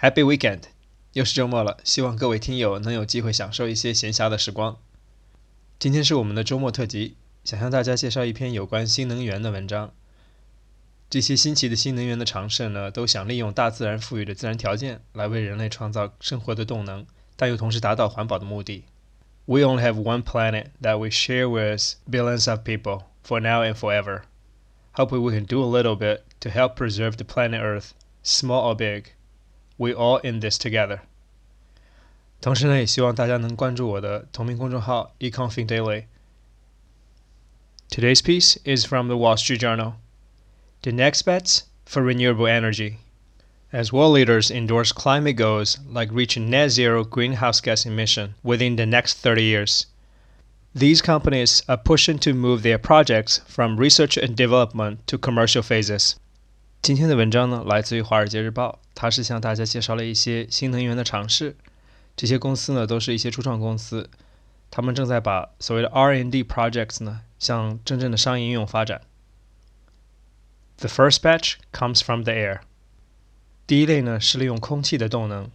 Happy weekend！又是周末了，希望各位听友能有机会享受一些闲暇的时光。今天是我们的周末特辑，想向大家介绍一篇有关新能源的文章。这些新奇的新能源的尝试呢，都想利用大自然赋予的自然条件来为人类创造生活的动能，但又同时达到环保的目的。We only have one planet that we share with billions of people for now and forever. Hopefully, we can do a little bit to help preserve the planet Earth, small or big. We all in this together. 同时呢，也希望大家能关注我的同名公众号 Econfin Daily。Today's piece is from the Wall Street Journal. The next bets for renewable energy. As world leaders endorse climate goals like reaching net zero greenhouse gas emission within the next 30 years, these companies are pushing to move their projects from research and development to commercial phases. 今天的文章呢，来自于《华尔街日报》，它是向大家介绍了一些新能源的尝试。这些公司呢，都是一些初创公司，他们正在把所谓的 R&D projects 呢，向真正的商业应用发展。The first batch comes from the air。第一类呢，是利用空气的动能，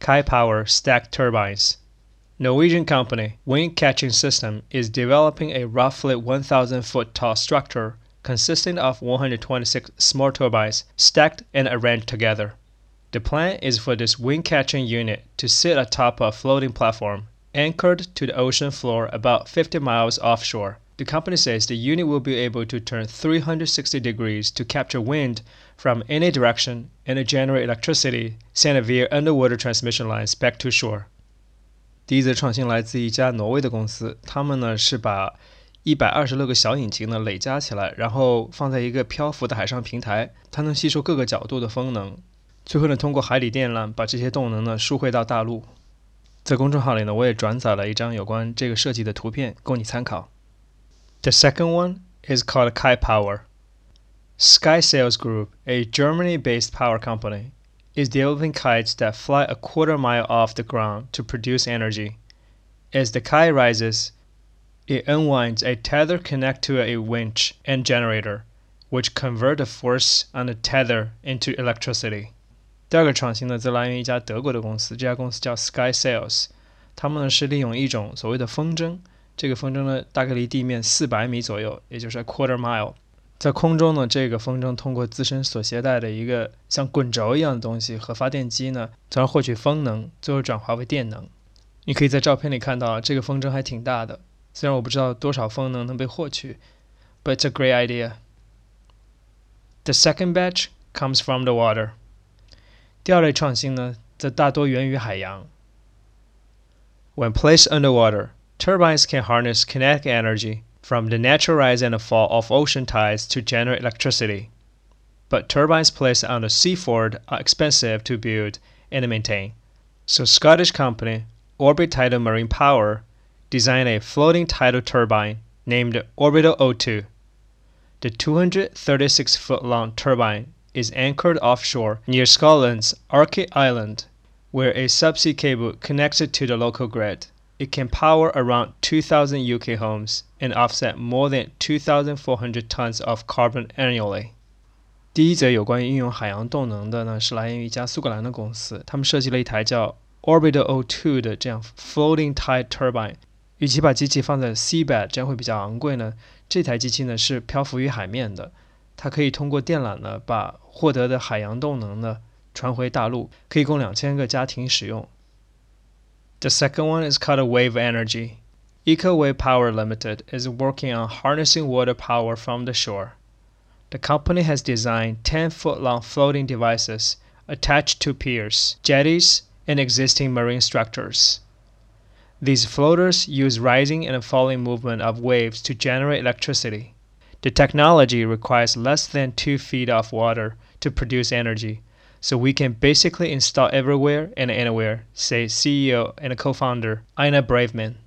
Kai Power Stack Turbines。Norwegian company Wind Catching System is developing a roughly 1,000 foot tall structure consisting of 126 small turbines stacked and arranged together. The plan is for this wind catching unit to sit atop a floating platform anchored to the ocean floor about 50 miles offshore. The company says the unit will be able to turn 360 degrees to capture wind from any direction and generate electricity sent via underwater transmission lines back to shore. 第一则创新来自一家挪威的公司，他们呢是把 一百二十六个小引擎呢累加起来，然后放在一个漂浮的海上平台，它能吸收各个角度的风能，最后呢通过海底电缆把这些动能呢输回到大陆。在公众号里呢，我也转载了一张有关这个设计的图片，供你参考。The second one is called Kai Power. Sky Sales Group, a Germany-based power company, is developing kites that fly a quarter mile off the ground to produce energy. As the kite rises, it unwinds a tether connected to a winch and generator, which convert the force on the tether into electricity. 第二个创新呢，则来源于一家德国的公司，这家公司叫 Sky Sails，他们呢是利用一种所谓的风筝，这个风筝呢大概离地面四百米左右，也就是 a quarter mile，在空中呢，这个风筝通过自身所携带的一个像滚轴一样的东西和发电机呢，从而获取风能，最后转化为电能。你可以在照片里看到，这个风筝还挺大的。虽然我不知道多少风能能被获取，but it's a great idea. The second batch comes from the water. 第二类创新呢，则大多源于海洋。When placed underwater, turbines can harness kinetic energy from the natural rise and fall of ocean tides to generate electricity. But turbines placed on the seafloor are expensive to build and maintain. So Scottish company Orbital Marine Power designed a floating tidal turbine named Orbital O2. The 236 foot long turbine is anchored offshore near Scotland's Orkney Island, where a subsea cable connects it to the local grid. It can power around 2,000 UK homes and offset more than 2,400 tons of carbon annually. 第一节有关于应用海洋动能的呢，是来源于一家苏格兰的公司，他们设计了一台叫 Orbital O2 的这样 floating tide turbine，与其把机器放在 seabed，这样会比较昂贵呢，这台机器呢是漂浮于海面的，它可以通过电缆呢把获得的海洋动能呢传回大陆，可以供两千个家庭使用。The second one is called Wave Energy. EcoWave Power Limited is working on harnessing water power from the shore. The company has designed 10 foot long floating devices attached to piers, jetties, and existing marine structures. These floaters use rising and falling movement of waves to generate electricity. The technology requires less than 2 feet of water to produce energy, so we can basically install everywhere and anywhere, says CEO and co-founder Inna Braverman.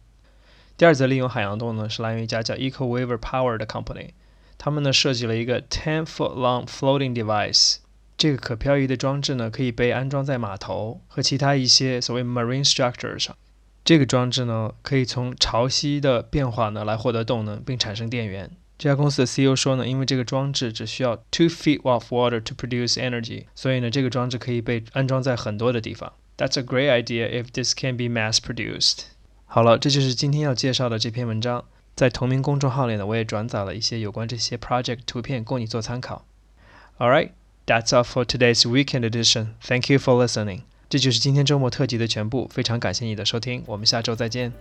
第二则利用海洋动能是来源于一家叫 EcoWave Power 的 company，他们呢设计了一个 ten foot long floating device。这个可漂移的装置呢，可以被安装在码头和其他一些所谓 marine structure 上。这个装置呢，可以从潮汐的变化呢来获得动能，并产生电源。这家公司的 CEO 说呢，因为这个装置只需要 two feet of water to produce energy，所以呢，这个装置可以被安装在很多的地方。That's a great idea if this can be mass produced。好了，这就是今天要介绍的这篇文章。在同名公众号里呢，我也转载了一些有关这些 project 图片，供你做参考。All right, that's all for today's weekend edition. Thank you for listening. 这就是今天周末特辑的全部，非常感谢你的收听，我们下周再见。